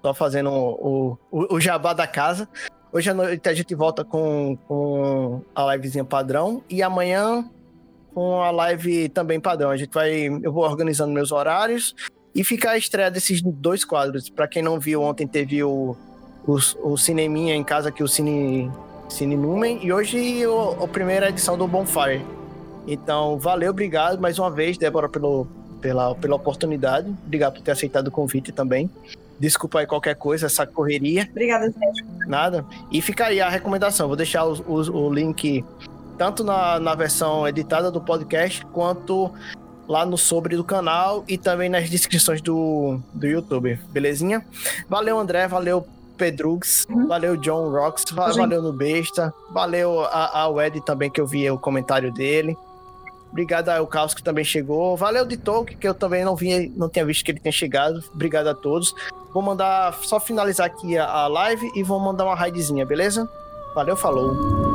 Tô fazendo o, o, o jabá da casa. Hoje à noite a gente volta com, com a livezinha padrão e amanhã com a live também padrão. A gente vai. Eu vou organizando meus horários e fica a estreia desses dois quadros. Para quem não viu, ontem teve o, o, o cineminha em casa aqui, o Cine, Cine Numen, e hoje o, a primeira edição do Bonfire. Então, valeu, obrigado mais uma vez, Débora, pelo, pela, pela oportunidade. Obrigado por ter aceitado o convite também. Desculpa aí qualquer coisa, essa correria.
Obrigada, gente.
Nada. E fica aí a recomendação. Vou deixar o, link tanto na, na versão editada do podcast quanto lá no sobre do canal e também nas descrições do, do YouTube, belezinha? Valeu, André, valeu, Pedrugs, uhum. valeu, John Rocks, valeu no Besta, valeu a, a Wed também, que eu vi o comentário dele. Obrigado ao Caos que também chegou. Valeu de Tolkien, que eu também não vi, não tinha visto que ele tinha chegado. Obrigado a todos. Vou mandar só finalizar aqui a, a live e vou mandar uma raidzinha, beleza? Valeu, falou.